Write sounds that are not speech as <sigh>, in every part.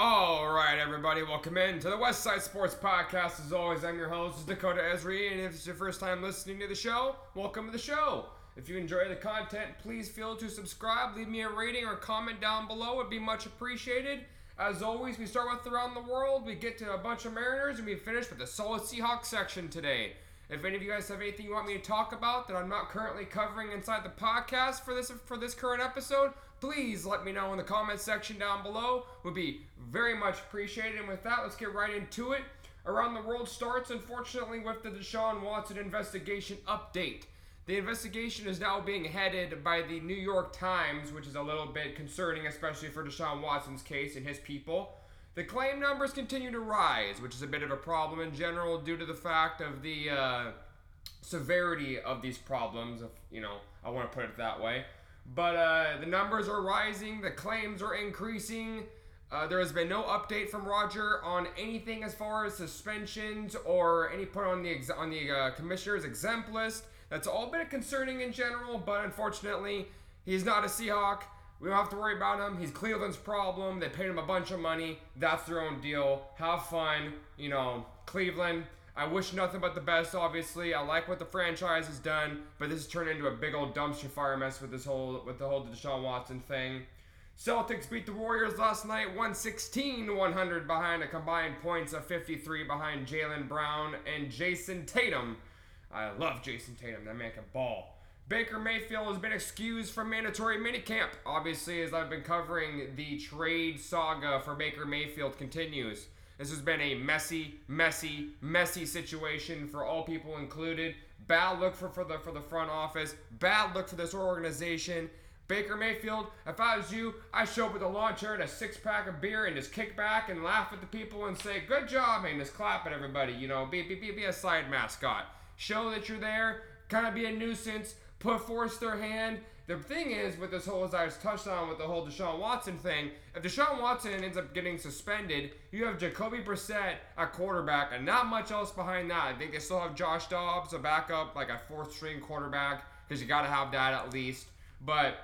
All right, everybody, welcome in to the West Side Sports Podcast. As always, I'm your host, Dakota Esri, and if it's your first time listening to the show, welcome to the show. If you enjoy the content, please feel to subscribe, leave me a rating or comment down below. It'd be much appreciated. As always, we start with around the world, we get to a bunch of Mariners, and we finish with the solid Seahawks section today. If any of you guys have anything you want me to talk about that I'm not currently covering inside the podcast for this for this current episode, please let me know in the comment section down below. Would be very much appreciated. And with that, let's get right into it. Around the world starts, unfortunately, with the Deshaun Watson investigation update. The investigation is now being headed by the New York Times, which is a little bit concerning, especially for Deshaun Watson's case and his people. The claim numbers continue to rise, which is a bit of a problem in general due to the fact of the uh, severity of these problems, if you know, I want to put it that way. But uh, the numbers are rising, the claims are increasing. Uh, there has been no update from Roger on anything as far as suspensions or any put on the ex- on the uh, commissioner's exempt list. That's all been concerning in general, but unfortunately, he's not a Seahawk. We don't have to worry about him. He's Cleveland's problem. They paid him a bunch of money. That's their own deal. Have fun, you know, Cleveland. I wish nothing but the best, obviously. I like what the franchise has done, but this has turned into a big old dumpster fire mess with this whole with the whole Deshaun Watson thing. Celtics beat the Warriors last night 116 100 behind a combined points of 53 behind Jaylen Brown and Jayson Tatum. I love Jayson Tatum. That man can ball. Baker Mayfield has been excused from mandatory minicamp. Obviously, as I've been covering, the trade saga for Baker Mayfield continues. This has been a messy, messy, messy situation for all people included. Bad look for, for the for the front office. Bad look for this organization. Baker Mayfield, if I was you, I'd show up with a lawn chair and a six pack of beer and just kick back and laugh at the people and say, Good job, and just clap at everybody. You know, be, be, be a side mascot. Show that you're there, kind of be a nuisance, put forth their hand. The thing is, with this whole, as I was touched on with the whole Deshaun Watson thing, if Deshaun Watson ends up getting suspended, you have Jacoby Brissett at quarterback and not much else behind that. I think they still have Josh Dobbs, a backup, like a fourth string quarterback, because you got to have that at least. But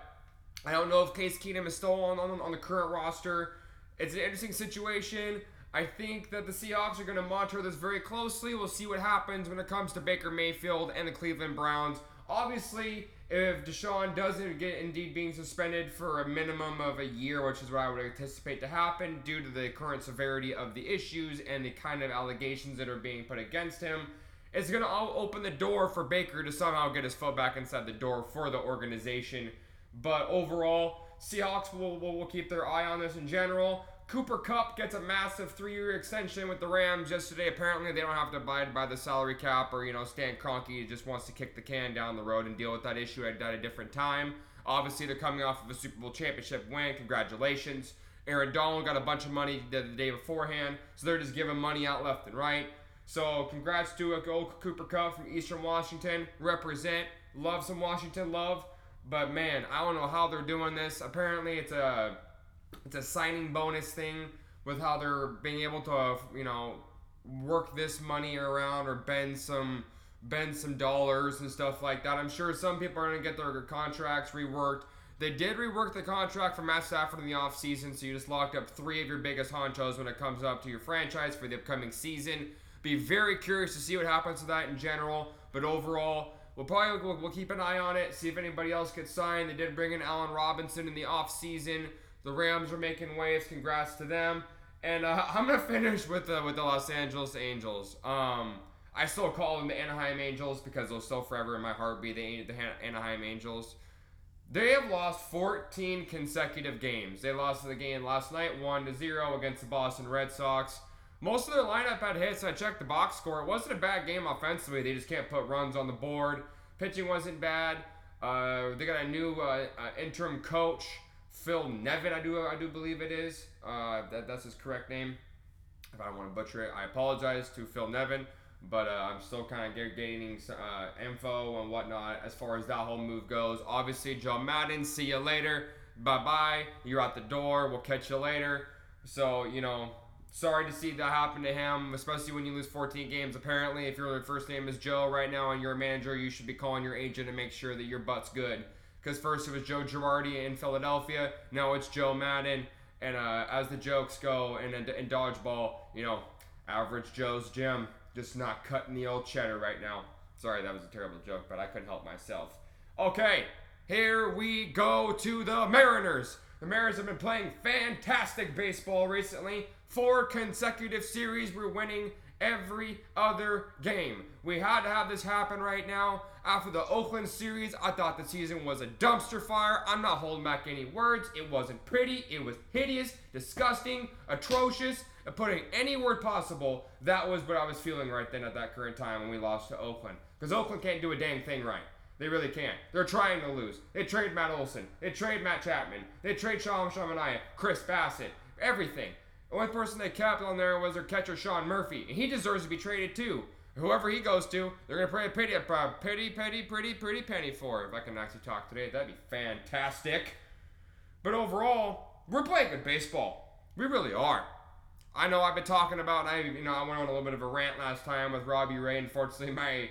I don't know if Case Keenum is still on, on, on the current roster. It's an interesting situation. I think that the Seahawks are going to monitor this very closely. We'll see what happens when it comes to Baker Mayfield and the Cleveland Browns. Obviously, if Deshaun doesn't get indeed being suspended for a minimum of a year, which is what I would anticipate to happen due to the current severity of the issues and the kind of allegations that are being put against him, it's going to all open the door for Baker to somehow get his foot back inside the door for the organization. But overall, Seahawks will, will, will keep their eye on this in general. Cooper Kupp gets a massive three-year extension with the Rams yesterday. Apparently, they don't have to abide by the salary cap, or you know, Stan Kroenke just wants to kick the can down the road and deal with that issue at, at a different time. Obviously, they're coming off of a Super Bowl championship win. Congratulations. Aaron Donald got a bunch of money the, the day beforehand, so they're just giving money out left and right. So, congrats to a old Cooper Kupp from Eastern Washington. Represent. Love some Washington love. But man, I don't know how they're doing this. Apparently, it's a it's a signing bonus thing with how they're being able to uh, you know work this money around or bend some bend some dollars and stuff like that. I'm sure some people are going to get their contracts reworked. They did rework the contract for Matt Stafford in the offseason, so you just locked up three of your biggest honchos when it comes up to your franchise for the upcoming season. Be very curious to see what happens to that in general, but overall, we'll probably we'll, we'll keep an eye on it, see if anybody else gets signed. They did bring in Allen Robinson in the offseason. The Rams are making waves. Congrats to them. And uh, <laughs> I'm gonna finish with the with the Los Angeles Angels. Um, I still call them the Anaheim Angels because they'll still forever in my heart be the, the Anaheim Angels. They have lost 14 consecutive games. They lost the game last night, one to zero against the Boston Red Sox. Most of their lineup had hits. I checked the box score. It wasn't a bad game offensively. They just can't put runs on the board. Pitching wasn't bad. Uh, they got a new uh, uh, interim coach. Phil Nevin, I do I do believe it is. Uh, that, that's his correct name. If I don't want to butcher it, I apologize to Phil Nevin, but uh, I'm still kind of gaining uh, info and whatnot as far as that whole move goes. Obviously, Joe Maddon, see you later. Bye bye. You're out the door. We'll catch you later. So, you know, sorry to see that happen to him, especially when you lose 14 games. Apparently, if your first name is Joe right now and you're a manager, you should be calling your agent and make sure that your butt's good because first it was Joe Girardi in Philadelphia, now it's Joe Maddon. And uh, as the jokes go in, in dodgeball, you know, average Joe's gym, just not cutting the old cheddar right now. Sorry, that was a terrible joke, but I couldn't help myself. Okay, here we go to the Mariners. The Mariners have been playing fantastic baseball recently. Four consecutive series, we're winning every other game. We had to have this happen right now. After the Oakland series, I thought the season was a dumpster fire. I'm not holding back any words. It wasn't pretty. It was hideous, disgusting, atrocious. Putting any word possible, that was what I was feeling right then at that current time when we lost to Oakland. Because Oakland can't do a dang thing right. They really can't. They're trying to lose. They trade Matt Olson. They trade Matt Chapman. They trade Sean Manaea, Chris Bassitt, everything. The only person they kept on there was their catcher Sean Murphy, and he deserves to be traded too. Whoever he goes to, they're gonna pay a pity, a pretty, pretty, pretty, pretty penny for. If I can actually talk today, that'd be fantastic. But overall, we're playing good baseball. We really are. I know I've been talking about. I, you know, I went on a little bit of a rant last time with Robbie Ray. Unfortunately, my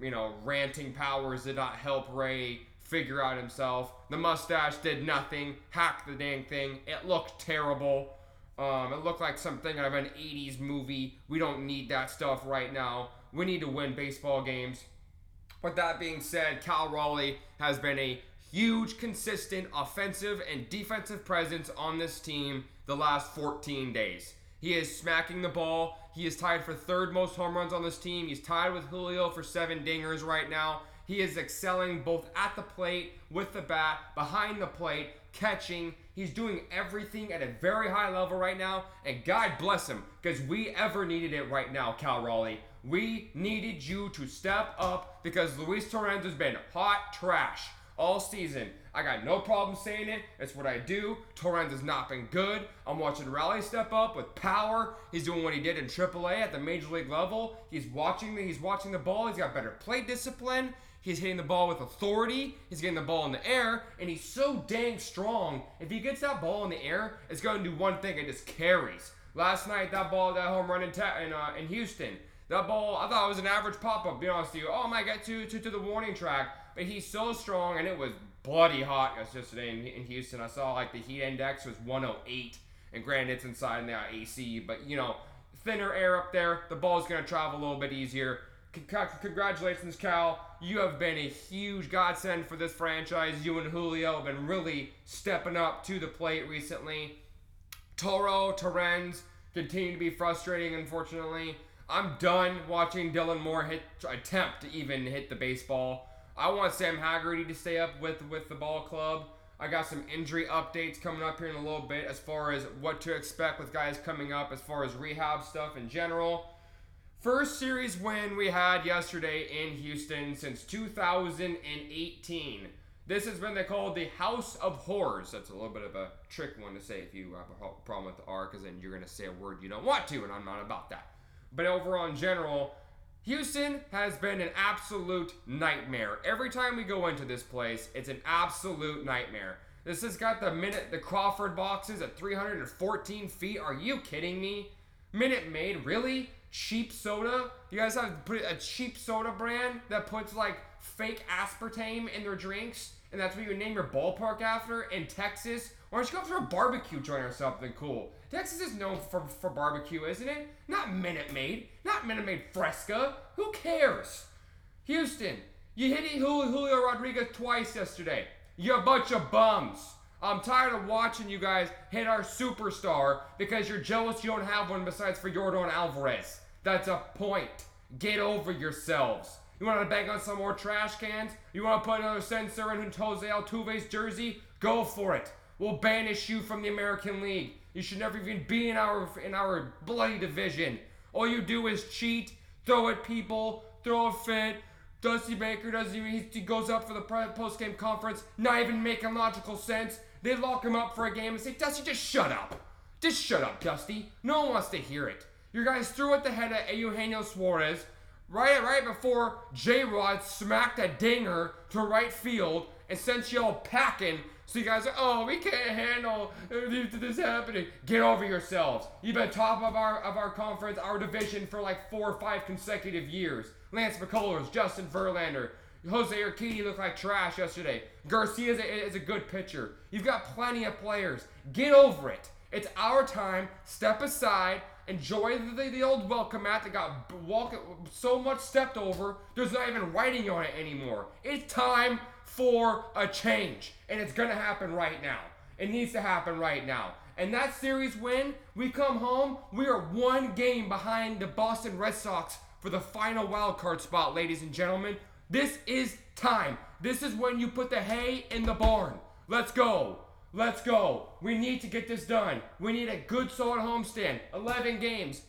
you know, ranting powers did not help Ray figure out himself. The mustache did nothing. Hack the dang thing. It looked terrible. Um, it looked like something out of an 80s movie. We don't need that stuff right now. We need to win baseball games. With that being said, Cal Raleigh has been a huge, consistent offensive and defensive presence on this team the last 14 days. He is smacking the ball. He is tied for third most home runs on this team. He's tied with Julio for seven dingers right now. He is excelling both at the plate, with the bat, behind the plate, catching. He's doing everything at a very high level right now. And God bless him, because we ever needed it right now, Cal Raleigh. We needed you to step up because Luis Torrens has been hot trash all season. I got no problem saying it. It's what I do. Torrens has not been good. I'm watching Raleigh step up with power. He's doing what he did in AAA at the major league level. He's watching the he's watching the ball. He's got better play discipline. He's hitting the ball with authority. He's getting the ball in the air, and he's so dang strong. If he gets that ball in the air, it's going to do one thing: it just carries. Last night, that ball, that home run in, in, uh, in Houston, that ball, I thought it was an average pop up. Be honest with you. Oh, I might get to, to to the warning track but he's so strong, and it was bloody hot yesterday in, in Houston. I saw like the heat index was 108, and granted it's inside in the AC, but you know, thinner air up there, the ball's gonna travel a little bit easier. Congratulations, Cal. You have been a huge godsend for this franchise. You and Julio have been really stepping up to the plate recently. Toro, Torrens continue to be frustrating, unfortunately. I'm done watching Dylan Moore hit attempt to even hit the baseball. I want Sam Haggerty to stay up with with the ball club. I got some injury updates coming up here in a little bit as far as what to expect with guys coming up as far as rehab stuff in general. First series win we had yesterday in Houston since 2018. This has been they called the House of Horrors. That's a little bit of a trick one to say if you have a problem with the R, because then you're going to say a word you don't want to, and I'm not about that. But overall, in general, Houston has been an absolute nightmare. Every time we go into this place, it's an absolute nightmare. This has got the minute the Crawford boxes at 314 feet. Are you kidding me? Minute Maid, really? Cheap soda? You guys have a cheap soda brand that puts like fake aspartame in their drinks, and that's what you name your ballpark after in Texas? Why don't you go for a barbecue joint or something cool? Texas is known for, for barbecue, isn't it? Not Minute Maid, not Minute Maid Fresca. Who cares? Houston, you hit Julio Rodriguez twice yesterday. You're a bunch of bums. I'm tired of watching you guys hit our superstar because you're jealous you don't have one besides for Yordan Alvarez. That's a point. Get over yourselves. You want to bang on some more trash cans? You want to put another sensor in Jose Altuve's jersey? Go for it. We'll banish you from the American League. You should never even be in our in our bloody division. All you do is cheat, throw at people, throw a fit. Dusty Baker doesn't even he goes up for the post game conference, not even making logical sense. They lock him up for a game and say, Dusty, just shut up. Just shut up, Dusty. No one wants to hear it. Your guys threw at the head of Eugenio Suarez right right before J Rod smacked a dinger to right field and sent you all packing so you guys are, oh, we can't handle this happening. Get over yourselves. You've been top of our of our conference, our division for like four or five consecutive years. Lance McCullers, Justin Verlander, Jose Urquidy looked like trash yesterday. Garcia is a, is a good pitcher. You've got plenty of players. Get over it. It's our time. Step aside. Enjoy the, the old welcome mat that got walk, so much stepped over. There's not even writing on it anymore. It's time for a change, and it's gonna happen right now. It needs to happen right now. And that series win, we come home, we are one game behind the Boston Red Sox for the final wild card spot, ladies and gentlemen. This is time. This is when you put the hay in the barn. Let's go. Let's go. We need to get this done. We need a good solid homestand. 11 games.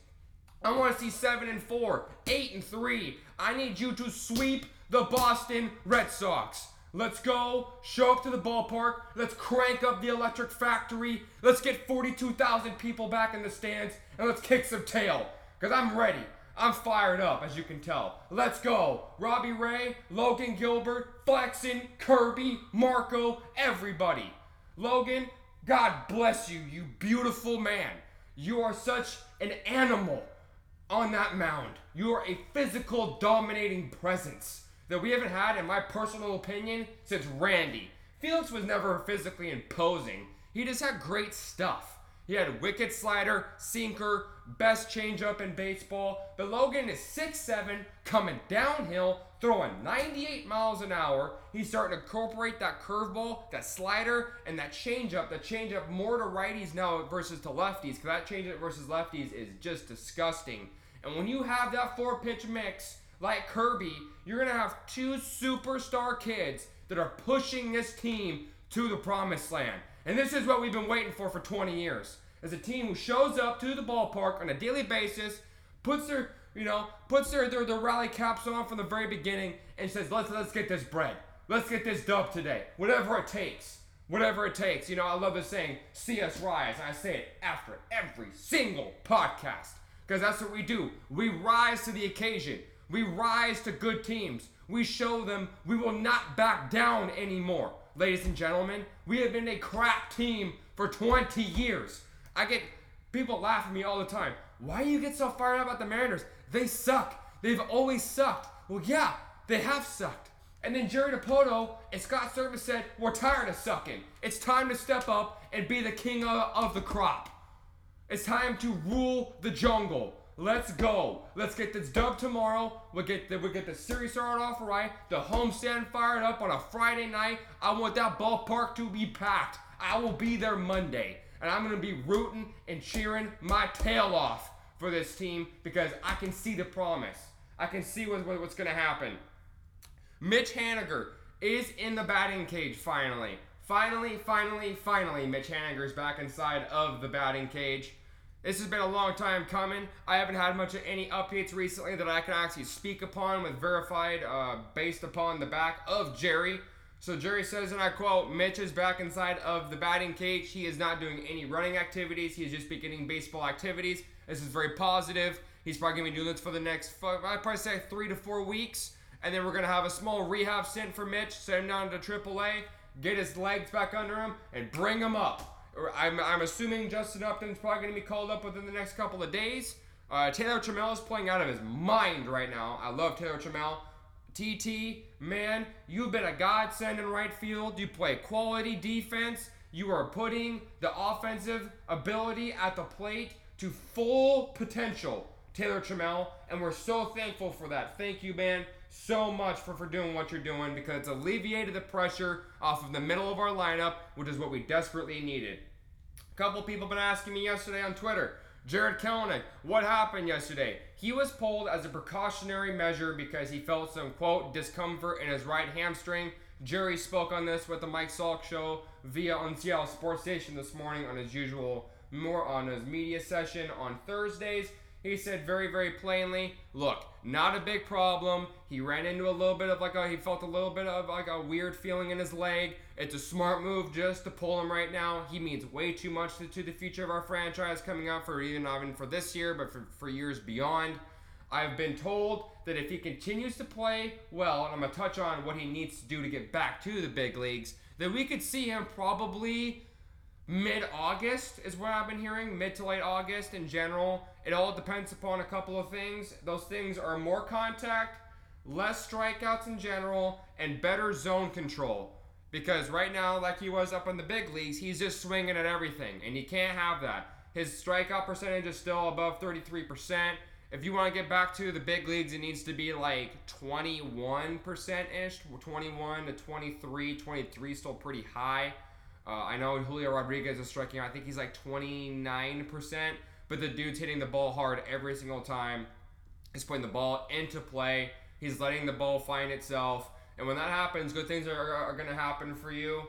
I want to see 7 and 4, 8 and 3. I need you to sweep the Boston Red Sox. Let's go. Show up to the ballpark. Let's crank up the electric factory. Let's get 42,000 people back in the stands and let's kick some tail. Because I'm ready. I'm fired up, as you can tell. Let's go. Robbie Ray, Logan Gilbert, Flexen, Kirby, Marco, everybody. Logan, God bless you, you beautiful man. You are such an animal on that mound. You are a physical dominating presence that we haven't had, in my personal opinion, since Randy. Felix was never physically imposing. He just had great stuff. He had wicked slider, sinker, best changeup in baseball. But Logan is 6'7, coming downhill, throwing 98 miles an hour. He's starting to incorporate that curveball, that slider, and that changeup. The changeup more to righties now versus to lefties, because that changeup versus lefties is just disgusting. And when you have that four pitch mix, like Kirby, you're going to have two superstar kids that are pushing this team to the promised land. And this is what we've been waiting for for 20 years. As a team who shows up to the ballpark on a daily basis, puts their, you know, puts their, their, their rally caps on from the very beginning and says, let's, let's get this bread. Let's get this dub today. Whatever it takes. Whatever it takes. You know, I love this saying, see us rise. I say it after every single podcast. Because that's what we do. We rise to the occasion. We rise to good teams. We show them we will not back down anymore ladies and gentlemen. We have been a crap team for 20 years. I get people laugh at me all the time. Why do you get so fired up about the Mariners? They suck. They've always sucked. Well, yeah, they have sucked. And then Jerry Dipoto and Scott Servais said, We're tired of sucking. It's time to step up and be the king of, of the crop. It's time to rule the jungle. Let's go. Let's get this dub tomorrow. We'll get the, we'll get the series started off right. The homestand fired up on a Friday night. I want that ballpark to be packed. I will be there Monday. And I'm going to be rooting and cheering my tail off for this team because I can see the promise. I can see what, what, what's going to happen. Mitch Haniger is in the batting cage finally. Finally, finally, finally, Mitch Haniger is back inside of the batting cage. This has been a long time coming. I haven't had much of any updates recently that I can actually speak upon with verified uh, based upon the back of Jerry. So Jerry says, and I quote, Mitch is back inside of the batting cage. He is not doing any running activities. He is just beginning baseball activities. This is very positive. He's probably going to be doing this for the next, I'd probably say three to four weeks. And then we're going to have a small rehab stint for Mitch, send him down to AAA, get his legs back under him, and bring him up. I'm, I'm assuming Justin Upton's probably going to be called up within the next couple of days. Uh, Taylor Trammell is playing out of his mind right now. I love Taylor Trammell. TT, man, you've been a godsend in right field. You play quality defense. You are putting the offensive ability at the plate to full potential, Taylor Trammell, and we're so thankful for that. Thank you, man, so much for, for doing what you're doing because it's alleviated the pressure off of the middle of our lineup, which is what we desperately needed A couple people been asking me yesterday on Twitter. Jarred Kelenic, what happened yesterday? He was pulled as a precautionary measure because he felt some quote discomfort in his right hamstring. Jerry spoke on this with the Mike Salk show via on Seattle Sports Station this morning on his usual more on his media session on Thursdays. He said very, very plainly, look, not a big problem. He ran into a little bit of like a, he felt a little bit of like a weird feeling in his leg. It's a smart move just to pull him right now. He means way too much to, to the future of our franchise coming up for even not even for this year, but for, for years beyond. I've been told that if he continues to play well, and I'm to touch on what he needs to do to get back to the big leagues, that we could see him probably mid August, is what I've been hearing. Mid to late August in general. It all depends upon a couple of things. Those things are more contact, less strikeouts in general, and better zone control. Because right now, like he was up in the big leagues, he's just swinging at everything, and you can't have that. His strikeout percentage is still above 33%. If you want to get back to the big leagues, it needs to be like 21% ish, 21 to 23, 23 is still pretty high. Uh, I know Julio Rodriguez is striking out. I think he's like 29%, but the dude's hitting the ball hard every single time. He's putting the ball into play. He's letting the ball find itself. And when that happens, good things are, are, going to happen for you.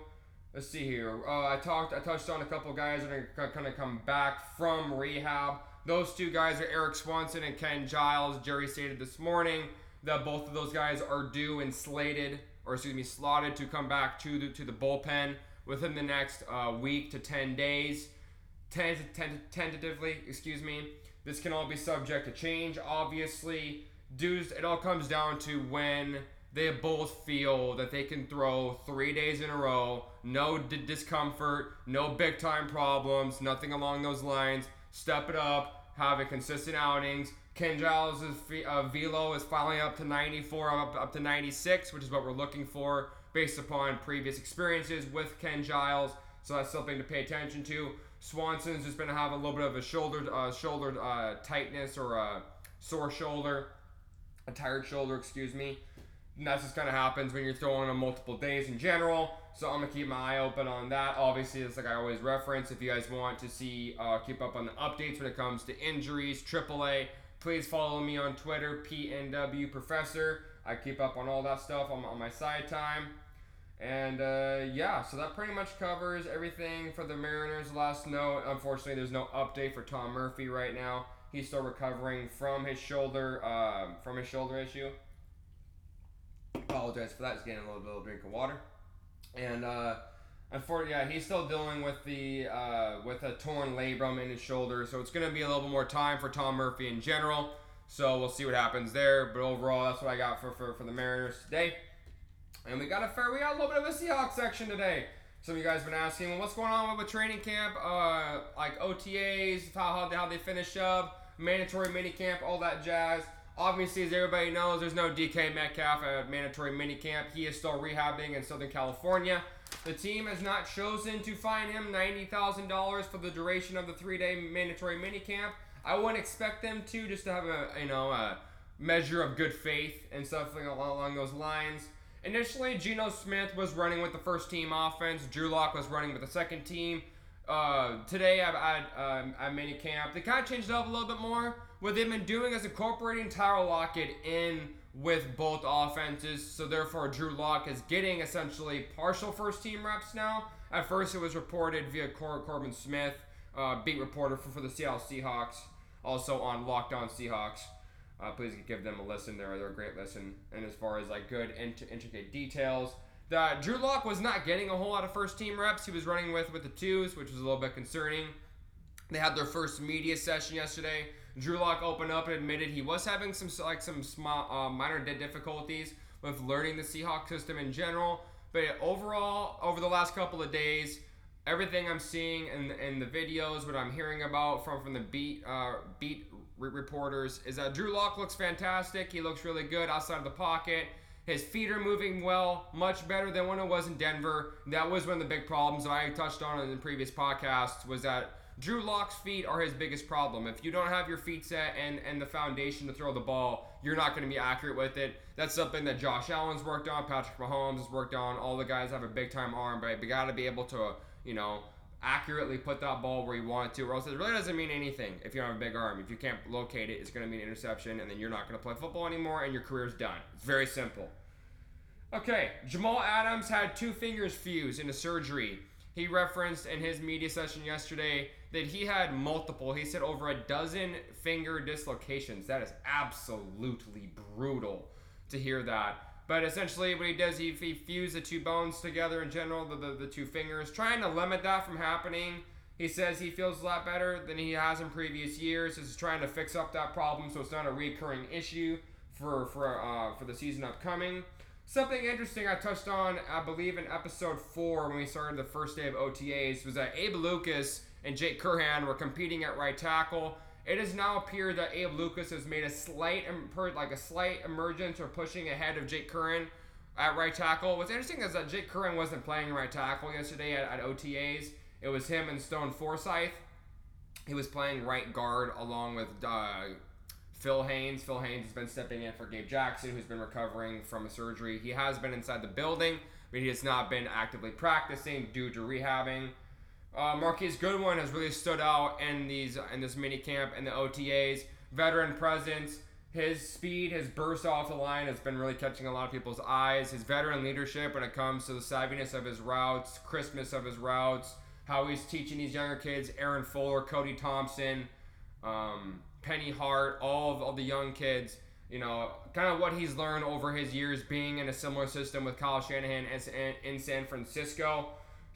Let's see here. Uh, I talked, I touched on a couple guys that are going to come back from rehab. Those two guys are Erik Swanson and Ken Giles. Jerry stated this morning that both of those guys are due and slated, or excuse me, slotted to come back to the to the bullpen within the next uh, week to 10 days. Tent- tent- tentatively, excuse me. This can all be subject to change, obviously. Dudes, it all comes down to when they both feel that they can throw three days in a row, no d- discomfort, no big time problems, nothing along those lines. Step it up, have a consistent outings. Ken Giles' uh, velo is finally up to 94, up, up to 96, which is what we're looking for based upon previous experiences with Ken Giles. So that's something to pay attention to. Swanson's just been to have a little bit of a shoulder uh, shoulder uh, tightness or a sore shoulder, a tired shoulder, excuse me. And that's just kind of happens when you're throwing on multiple days in general. So I'm gonna keep my eye open on that. Obviously, it's like I always reference. If you guys want to see, uh, keep up on the updates when it comes to injuries, AAA. Please follow me on Twitter, PNW Professor. I keep up on all that stuff on, on my side time. And uh, yeah, so that pretty much covers everything for the Mariners. Last note, unfortunately, there's no update for Tom Murphy right now. He's still recovering from his shoulder, uh, from his shoulder issue. Apologize for that. Just getting a little bit of drink of water. And uh, unfortunately, yeah, he's still dealing with the uh, with a torn labrum in his shoulder. So it's gonna be a little bit more time for Tom Murphy in general. So we'll see what happens there. But overall, that's what I got for, for, for the Mariners today. And we got a fair, we got a little bit of a Seahawks section today. Some of you guys have been asking, well, what's going on with the training camp? Uh, like OTAs, how, how they finish up, mandatory mini camp, all that jazz. Obviously, as everybody knows, there's no DK Metcalf at mandatory mini camp. He is still rehabbing in Southern California. The team has not chosen to fine him $90,000 for the duration of the three-day mandatory mini camp. I wouldn't expect them to, just to have a you know a measure of good faith and stuff along those lines. Initially, Geno Smith was running with the first team offense. Drew Lock was running with the second team. Uh, today at, at, um, at they kind of changed it up a little bit more. What they've been doing is incorporating Tyler Lockett in with both offenses. So therefore, Drew Lock is getting essentially partial first team reps now. At first, it was reported via Cor- Corbin Smith, uh, beat reporter for, for the Seattle Seahawks, also on Locked On Seahawks. Uh, please give them a listen. They're, they're a great listen. And as far as like good int- intricate details, that Drew Lock was not getting a whole lot of first team reps. He was running with with the twos, which was a little bit concerning. They had their first media session yesterday. Drew Lock opened up and admitted he was having some like some small uh, minor difficulties with learning the Seahawk system in general. But overall, over the last couple of days, everything I'm seeing in, in the videos, what I'm hearing about from from the beat uh, beat reporters is that Drew Lock looks fantastic. He looks really good outside of the pocket. His feet are moving well, much better than when it was in Denver. That was one of the big problems I touched on in the previous podcasts was that Drew Lock's feet are his biggest problem. If you don't have your feet set and, and the foundation to throw the ball, you're not going to be accurate with it. That's something that Josh Allen's worked on, Patrick Mahomes has worked on. All the guys have a big time arm, but you got to be able to, you know, accurately put that ball where you want to, or else it really doesn't mean anything if you don't have a big arm. If you can't locate it, it's going to be an interception, and then you're not going to play football anymore, and your career's done. It's very simple. Okay, Jamal Adams had two fingers fused in a surgery. He referenced in his media session yesterday that he had multiple, he said over a dozen finger dislocations. That is absolutely brutal to hear that. But essentially, what he does, he, he fuses the two bones together in general, the, the, the two fingers, trying to limit that from happening. He says he feels a lot better than he has in previous years. Is trying to fix up that problem so it's not a recurring issue for for uh, for the season upcoming. Something interesting I touched on, I believe, in episode four when we started the first day of OTAs was that Abe Lucas and Jake Curhan were competing at right tackle. It has now appeared that Abe Lucas has made a slight, like a slight emergence or pushing ahead of Jake Curhan at right tackle. What's interesting is that Jake Curhan wasn't playing right tackle yesterday at, at OTAs. It was him and Stone Forsythe. He was playing right guard along with uh, Phil Haynes. Phil Haynes has been stepping in for Gabe Jackson, who's been recovering from a surgery. He has been inside the building, but he has not been actively practicing due to rehabbing. Uh, Marquise Goodwin has really stood out in these in this mini camp and the OTAs. Veteran presence, his speed, his burst off the line has been really catching a lot of people's eyes. His veteran leadership when it comes to the savviness of his routes, crispness of his routes, how he's teaching these younger kids, Aaron Fuller, Cody Thompson, um, Penny Hart, all of all the young kids. You know, kind of what he's learned over his years being in a similar system with Kyle Shanahan in San Francisco.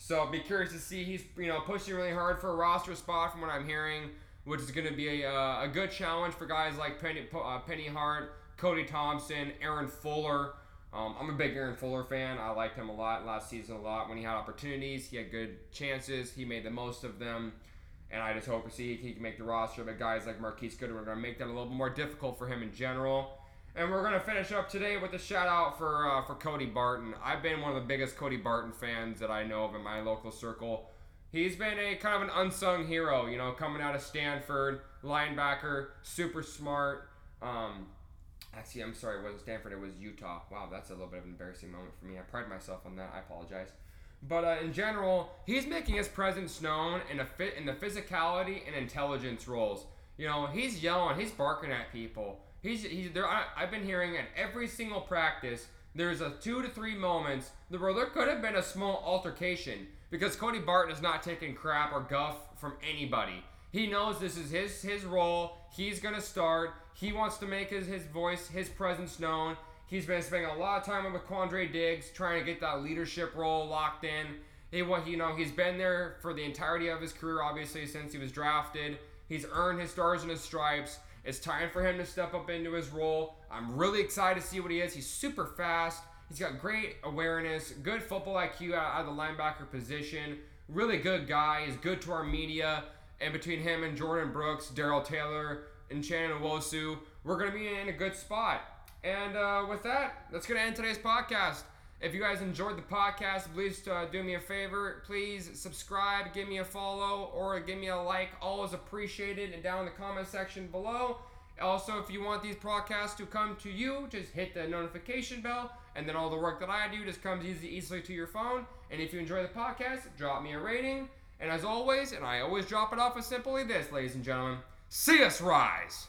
So be curious to see. He's you know pushing really hard for a roster spot from what I'm hearing, which is going to be a, a good challenge for guys like Penny, uh, Penny Hart, Cody Thompson, Aaron Fuller. Um, I'm a big Aaron Fuller fan. I liked him a lot last season a lot. When he had opportunities, he had good chances. He made the most of them. And I just hope to see he can make the roster. But guys like Marquise Goodwin are going to make that a little bit more difficult for him in general. And we're gonna finish up today with a shout out for uh, for Cody Barton. I've been one of the biggest Cody Barton fans that I know of in my local circle. He's been a kind of an unsung hero, you know, coming out of Stanford, linebacker, super smart. Um, actually, I'm sorry, it wasn't Stanford, it was Utah. Wow, that's a little bit of an embarrassing moment for me. I pride myself on that. I apologize. But uh, in general, he's making his presence known in a fit in the physicality and intelligence roles. You know, he's yelling, he's barking at people. He's he's there. I've been hearing at every single practice. There's a two to three moments where there could have been a small altercation because Cody Barton is not taking crap or guff from anybody. He knows this is his his role. He's gonna start. He wants to make his, his voice, his presence known. He's been spending a lot of time with Quandre Diggs trying to get that leadership role locked in. He what you know he's been there for the entirety of his career, obviously since he was drafted. He's earned his stars and his stripes. It's time for him to step up into his role. I'm really excited to see what he is. He's super fast. He's got great awareness, good football IQ out of the linebacker position. Really good guy. He's good to our media. And between him and Jordyn Brooks, Darrell Taylor, and Uchenna Nwosu, we're going to be in a good spot. And uh, with that, that's going to end today's podcast. If you guys enjoyed the podcast, please uh, do me a favor. Please subscribe, give me a follow, or give me a like. Always appreciated. And down in the comment section below. Also, if you want these podcasts to come to you, just hit the notification bell, and then all the work that I do just comes easy, easily to your phone. And if you enjoy the podcast, drop me a rating. And as always, and I always drop it off as simply this, ladies and gentlemen, see us rise.